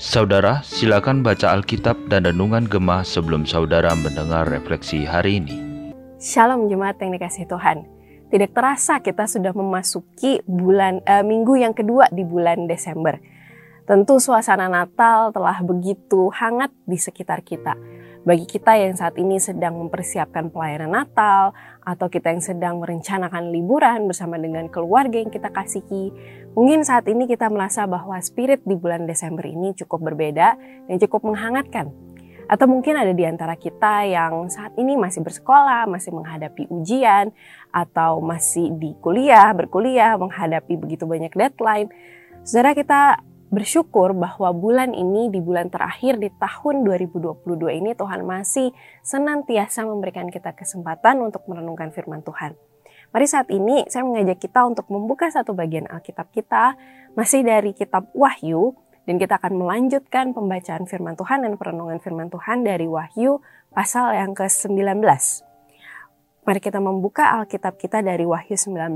Saudara, silakan baca Alkitab dan Renungan Gemah sebelum saudara mendengar refleksi hari ini. Shalom jemaat yang dikasih Tuhan. Tidak terasa kita sudah memasuki bulan uh, minggu yang kedua di bulan Desember. Tentu suasana Natal telah begitu hangat di sekitar kita bagi kita yang saat ini sedang mempersiapkan pelayanan Natal atau kita yang sedang merencanakan liburan bersama dengan keluarga yang kita kasihi, mungkin saat ini kita merasa bahwa spirit di bulan Desember ini cukup berbeda dan cukup menghangatkan. Atau mungkin ada di antara kita yang saat ini masih bersekolah, masih menghadapi ujian, atau masih di kuliah, berkuliah, menghadapi begitu banyak deadline. Saudara kita bersyukur bahwa bulan ini di bulan terakhir di tahun 2022 ini Tuhan masih senantiasa memberikan kita kesempatan untuk merenungkan firman Tuhan. Mari saat ini saya mengajak kita untuk membuka satu bagian Alkitab kita masih dari kitab Wahyu dan kita akan melanjutkan pembacaan firman Tuhan dan perenungan firman Tuhan dari Wahyu pasal yang ke-19. Mari kita membuka Alkitab kita dari Wahyu 19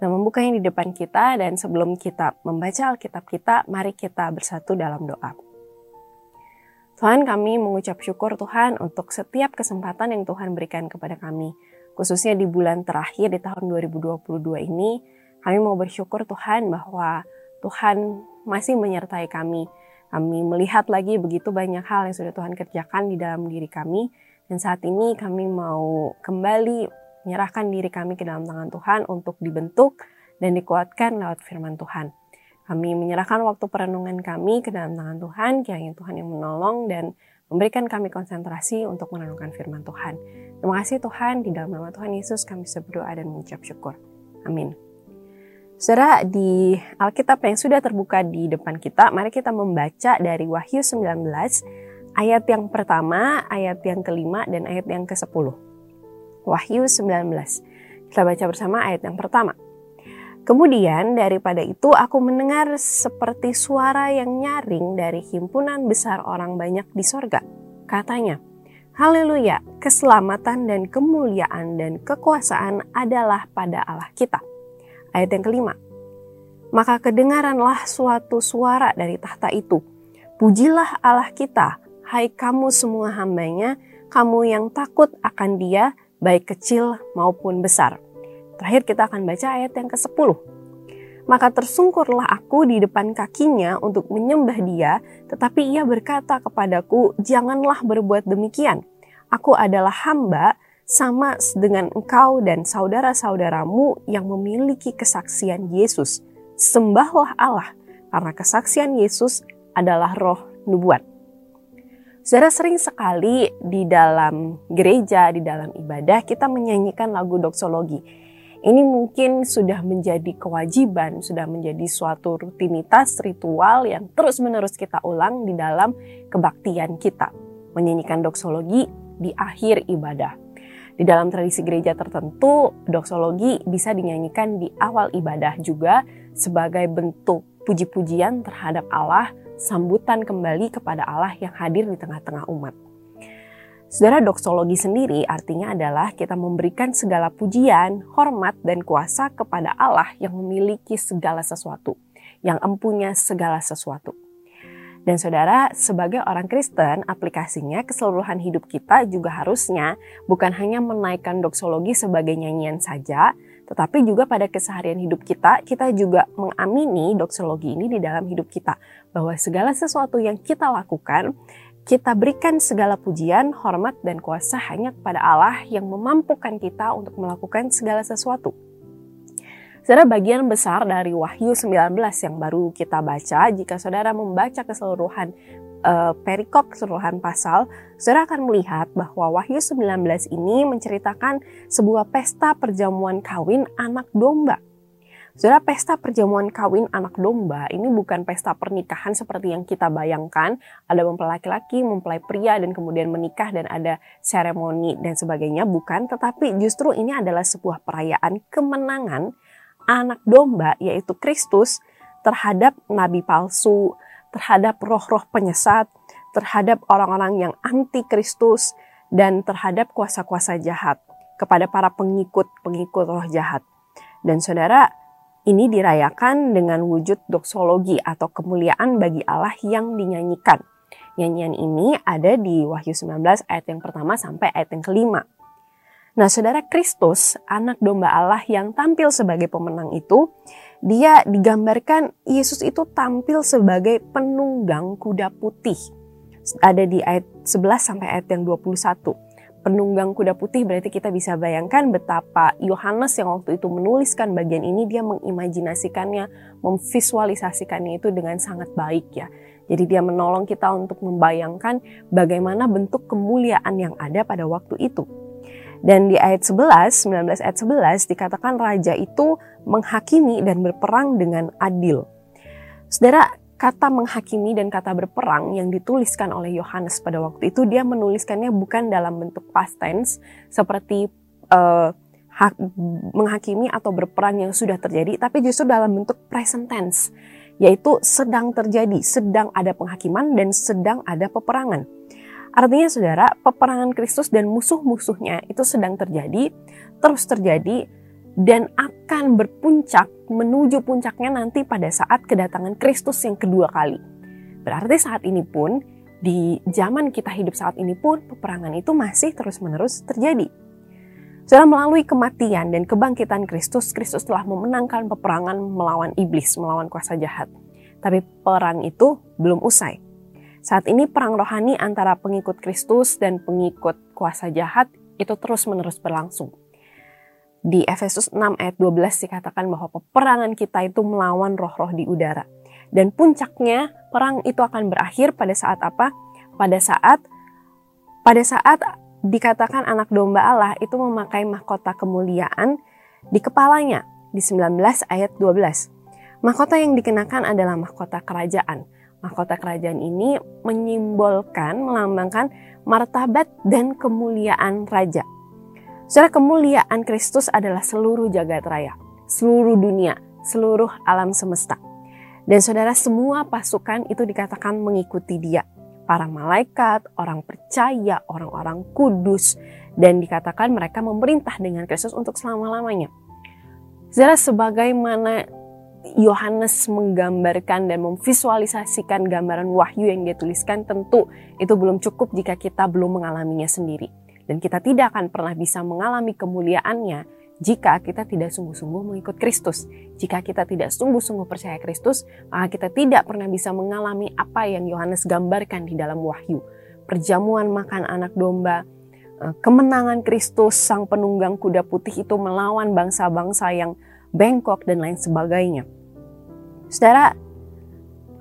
kita membukanya di depan kita dan sebelum kita membaca Alkitab kita, mari kita bersatu dalam doa. Tuhan kami mengucap syukur Tuhan untuk setiap kesempatan yang Tuhan berikan kepada kami. Khususnya di bulan terakhir di tahun 2022 ini, kami mau bersyukur Tuhan bahwa Tuhan masih menyertai kami. Kami melihat lagi begitu banyak hal yang sudah Tuhan kerjakan di dalam diri kami. Dan saat ini kami mau kembali menyerahkan diri kami ke dalam tangan Tuhan untuk dibentuk dan dikuatkan lewat firman Tuhan. Kami menyerahkan waktu perenungan kami ke dalam tangan Tuhan, kiranya Tuhan yang menolong dan memberikan kami konsentrasi untuk merenungkan firman Tuhan. Terima kasih Tuhan, di dalam nama Tuhan Yesus kami berdoa dan mengucap syukur. Amin. Saudara, di Alkitab yang sudah terbuka di depan kita, mari kita membaca dari Wahyu 19, ayat yang pertama, ayat yang kelima, dan ayat yang ke-10. Wahyu 19. Kita baca bersama ayat yang pertama. Kemudian daripada itu aku mendengar seperti suara yang nyaring dari himpunan besar orang banyak di sorga. Katanya, Haleluya, keselamatan dan kemuliaan dan kekuasaan adalah pada Allah kita. Ayat yang kelima. Maka kedengaranlah suatu suara dari tahta itu. Pujilah Allah kita, hai kamu semua hambanya, kamu yang takut akan dia baik kecil maupun besar. Terakhir kita akan baca ayat yang ke-10. Maka tersungkurlah aku di depan kakinya untuk menyembah dia, tetapi ia berkata kepadaku, janganlah berbuat demikian. Aku adalah hamba sama dengan engkau dan saudara-saudaramu yang memiliki kesaksian Yesus. Sembahlah Allah, karena kesaksian Yesus adalah roh nubuat. Saudara sering sekali di dalam gereja, di dalam ibadah kita menyanyikan lagu doksologi. Ini mungkin sudah menjadi kewajiban, sudah menjadi suatu rutinitas ritual yang terus-menerus kita ulang di dalam kebaktian kita. Menyanyikan doksologi di akhir ibadah. Di dalam tradisi gereja tertentu, doksologi bisa dinyanyikan di awal ibadah juga sebagai bentuk puji-pujian terhadap Allah sambutan kembali kepada Allah yang hadir di tengah-tengah umat. Saudara doksologi sendiri artinya adalah kita memberikan segala pujian, hormat, dan kuasa kepada Allah yang memiliki segala sesuatu, yang empunya segala sesuatu. Dan saudara, sebagai orang Kristen, aplikasinya keseluruhan hidup kita juga harusnya bukan hanya menaikkan doksologi sebagai nyanyian saja, tetapi juga pada keseharian hidup kita, kita juga mengamini doksologi ini di dalam hidup kita. Bahwa segala sesuatu yang kita lakukan, kita berikan segala pujian, hormat, dan kuasa hanya kepada Allah yang memampukan kita untuk melakukan segala sesuatu. Saudara bagian besar dari Wahyu 19 yang baru kita baca, jika saudara membaca keseluruhan uh, perikop keseluruhan pasal, saudara akan melihat bahwa Wahyu 19 ini menceritakan sebuah pesta perjamuan kawin anak domba. Saudara, pesta perjamuan kawin anak domba ini bukan pesta pernikahan seperti yang kita bayangkan. Ada mempelai laki-laki, mempelai pria, dan kemudian menikah dan ada seremoni dan sebagainya. Bukan, tetapi justru ini adalah sebuah perayaan kemenangan anak domba, yaitu Kristus, terhadap nabi palsu, terhadap roh-roh penyesat, terhadap orang-orang yang anti Kristus, dan terhadap kuasa-kuasa jahat kepada para pengikut-pengikut roh jahat. Dan saudara, Ini dirayakan dengan wujud doksologi atau kemuliaan bagi Allah yang dinyanyikan. Nyanyian ini ada di Wahyu 19 ayat yang pertama sampai ayat yang kelima. Nah, saudara Kristus, anak domba Allah yang tampil sebagai pemenang itu, dia digambarkan Yesus itu tampil sebagai penunggang kuda putih. Ada di ayat 11 sampai ayat yang 21 penunggang kuda putih berarti kita bisa bayangkan betapa Yohanes yang waktu itu menuliskan bagian ini dia mengimajinasikannya, memvisualisasikannya itu dengan sangat baik ya. Jadi dia menolong kita untuk membayangkan bagaimana bentuk kemuliaan yang ada pada waktu itu. Dan di ayat 11, 19 ayat 11 dikatakan raja itu menghakimi dan berperang dengan adil. Saudara, kata menghakimi dan kata berperang yang dituliskan oleh Yohanes pada waktu itu dia menuliskannya bukan dalam bentuk past tense seperti uh, hak, menghakimi atau berperang yang sudah terjadi tapi justru dalam bentuk present tense yaitu sedang terjadi, sedang ada penghakiman dan sedang ada peperangan. Artinya saudara, peperangan Kristus dan musuh-musuhnya itu sedang terjadi, terus terjadi dan akan berpuncak menuju puncaknya nanti pada saat kedatangan Kristus yang kedua kali. Berarti saat ini pun, di zaman kita hidup saat ini pun, peperangan itu masih terus-menerus terjadi. Setelah melalui kematian dan kebangkitan Kristus, Kristus telah memenangkan peperangan melawan iblis, melawan kuasa jahat. Tapi perang itu belum usai. Saat ini perang rohani antara pengikut Kristus dan pengikut kuasa jahat itu terus-menerus berlangsung di Efesus 6 ayat 12 dikatakan bahwa peperangan kita itu melawan roh-roh di udara. Dan puncaknya perang itu akan berakhir pada saat apa? Pada saat pada saat dikatakan anak domba Allah itu memakai mahkota kemuliaan di kepalanya di 19 ayat 12. Mahkota yang dikenakan adalah mahkota kerajaan. Mahkota kerajaan ini menyimbolkan, melambangkan martabat dan kemuliaan raja. Secara kemuliaan Kristus adalah seluruh jagat raya, seluruh dunia, seluruh alam semesta. Dan saudara semua pasukan itu dikatakan mengikuti dia. Para malaikat, orang percaya, orang-orang kudus, dan dikatakan mereka memerintah dengan Kristus untuk selama-lamanya. Saudara sebagaimana Yohanes menggambarkan dan memvisualisasikan gambaran wahyu yang dia tuliskan tentu itu belum cukup jika kita belum mengalaminya sendiri. Dan kita tidak akan pernah bisa mengalami kemuliaannya jika kita tidak sungguh-sungguh mengikut Kristus. Jika kita tidak sungguh-sungguh percaya Kristus, maka kita tidak pernah bisa mengalami apa yang Yohanes gambarkan di dalam wahyu. Perjamuan makan anak domba, eh, kemenangan Kristus sang penunggang kuda putih itu melawan bangsa-bangsa yang bengkok dan lain sebagainya. Saudara,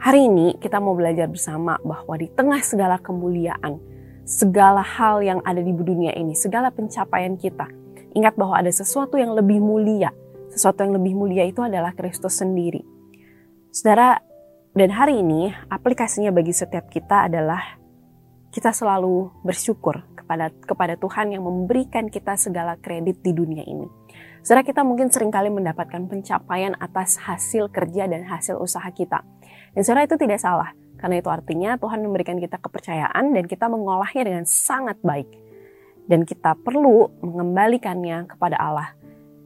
hari ini kita mau belajar bersama bahwa di tengah segala kemuliaan, segala hal yang ada di dunia ini, segala pencapaian kita. Ingat bahwa ada sesuatu yang lebih mulia. Sesuatu yang lebih mulia itu adalah Kristus sendiri. Saudara, dan hari ini aplikasinya bagi setiap kita adalah kita selalu bersyukur kepada kepada Tuhan yang memberikan kita segala kredit di dunia ini. Saudara kita mungkin sering kali mendapatkan pencapaian atas hasil kerja dan hasil usaha kita. Dan saudara itu tidak salah. Karena itu artinya Tuhan memberikan kita kepercayaan dan kita mengolahnya dengan sangat baik. Dan kita perlu mengembalikannya kepada Allah.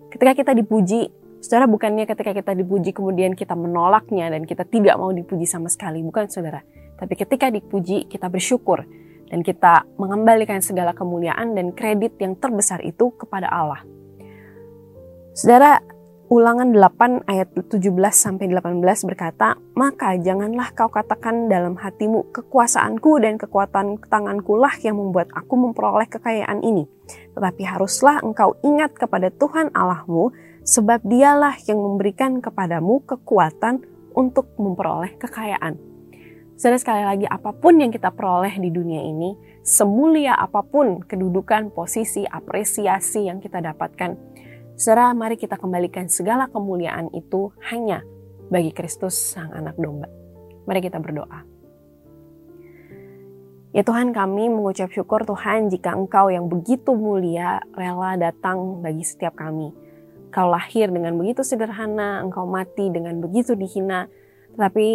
Ketika kita dipuji, saudara bukannya ketika kita dipuji kemudian kita menolaknya dan kita tidak mau dipuji sama sekali. Bukan saudara. Tapi ketika dipuji kita bersyukur dan kita mengembalikan segala kemuliaan dan kredit yang terbesar itu kepada Allah. Saudara, Ulangan 8 ayat 17 sampai 18 berkata, "Maka janganlah kau katakan dalam hatimu, kekuasaanku dan kekuatan tanganku lah yang membuat aku memperoleh kekayaan ini. Tetapi haruslah engkau ingat kepada Tuhan Allahmu, sebab dialah yang memberikan kepadamu kekuatan untuk memperoleh kekayaan." Saudara sekali lagi, apa pun yang kita peroleh di dunia ini, semulia apa pun kedudukan, posisi, apresiasi yang kita dapatkan, Saudara, mari kita kembalikan segala kemuliaan itu hanya bagi Kristus Sang Anak Domba. Mari kita berdoa. Ya Tuhan kami mengucap syukur Tuhan jika Engkau yang begitu mulia rela datang bagi setiap kami. Kau lahir dengan begitu sederhana, Engkau mati dengan begitu dihina. Tetapi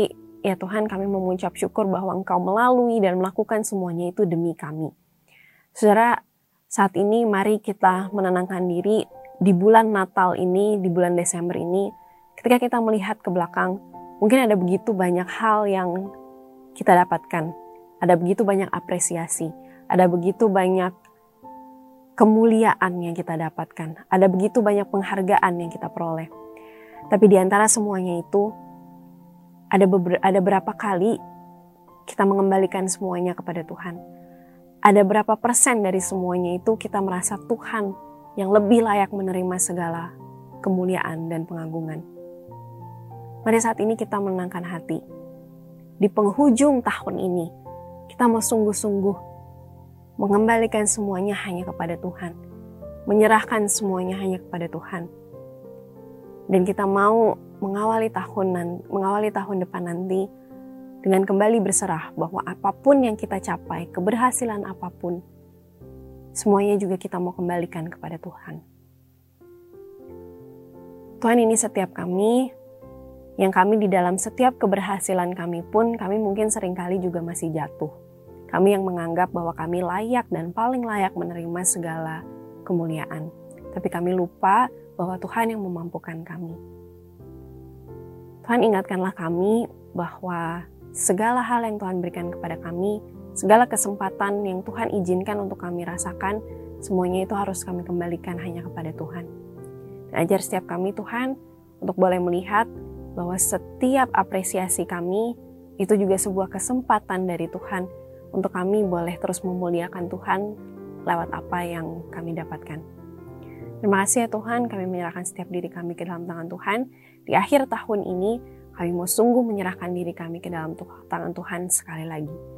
ya Tuhan kami mengucap syukur bahwa Engkau melalui dan melakukan semuanya itu demi kami. Saudara, saat ini mari kita menenangkan diri di bulan Natal ini, di bulan Desember ini, ketika kita melihat ke belakang, mungkin ada begitu banyak hal yang kita dapatkan. Ada begitu banyak apresiasi, ada begitu banyak kemuliaan yang kita dapatkan, ada begitu banyak penghargaan yang kita peroleh. Tapi di antara semuanya itu, ada, beber, ada berapa kali kita mengembalikan semuanya kepada Tuhan. Ada berapa persen dari semuanya itu kita merasa Tuhan yang lebih layak menerima segala kemuliaan dan pengagungan. Mari saat ini kita menenangkan hati. Di penghujung tahun ini, kita mau sungguh-sungguh mengembalikan semuanya hanya kepada Tuhan. Menyerahkan semuanya hanya kepada Tuhan. Dan kita mau mengawali tahun mengawali tahun depan nanti dengan kembali berserah bahwa apa pun yang kita capai, keberhasilan apa pun, semuanya juga kita mau kembalikan kepada Tuhan. Tuhan ini setiap kami, yang kami di dalam setiap keberhasilan kami pun, kami mungkin sering kali juga masih jatuh. Kami yang menganggap bahwa kami layak dan paling layak menerima segala kemuliaan. Tapi kami lupa bahwa Tuhan yang memampukan kami. Tuhan ingatkanlah kami bahwa segala hal yang Tuhan berikan kepada kami Segala kesempatan yang Tuhan izinkan untuk kami rasakan, semuanya itu harus kami kembalikan hanya kepada Tuhan. Dan ajar setiap kami Tuhan untuk boleh melihat bahwa setiap apresiasi kami itu juga sebuah kesempatan dari Tuhan untuk kami boleh terus memuliakan Tuhan lewat apa yang kami dapatkan. Terima kasih ya Tuhan, kami menyerahkan setiap diri kami ke dalam tangan Tuhan. Di akhir tahun ini, kami mau sungguh menyerahkan diri kami ke dalam tangan Tuhan sekali lagi.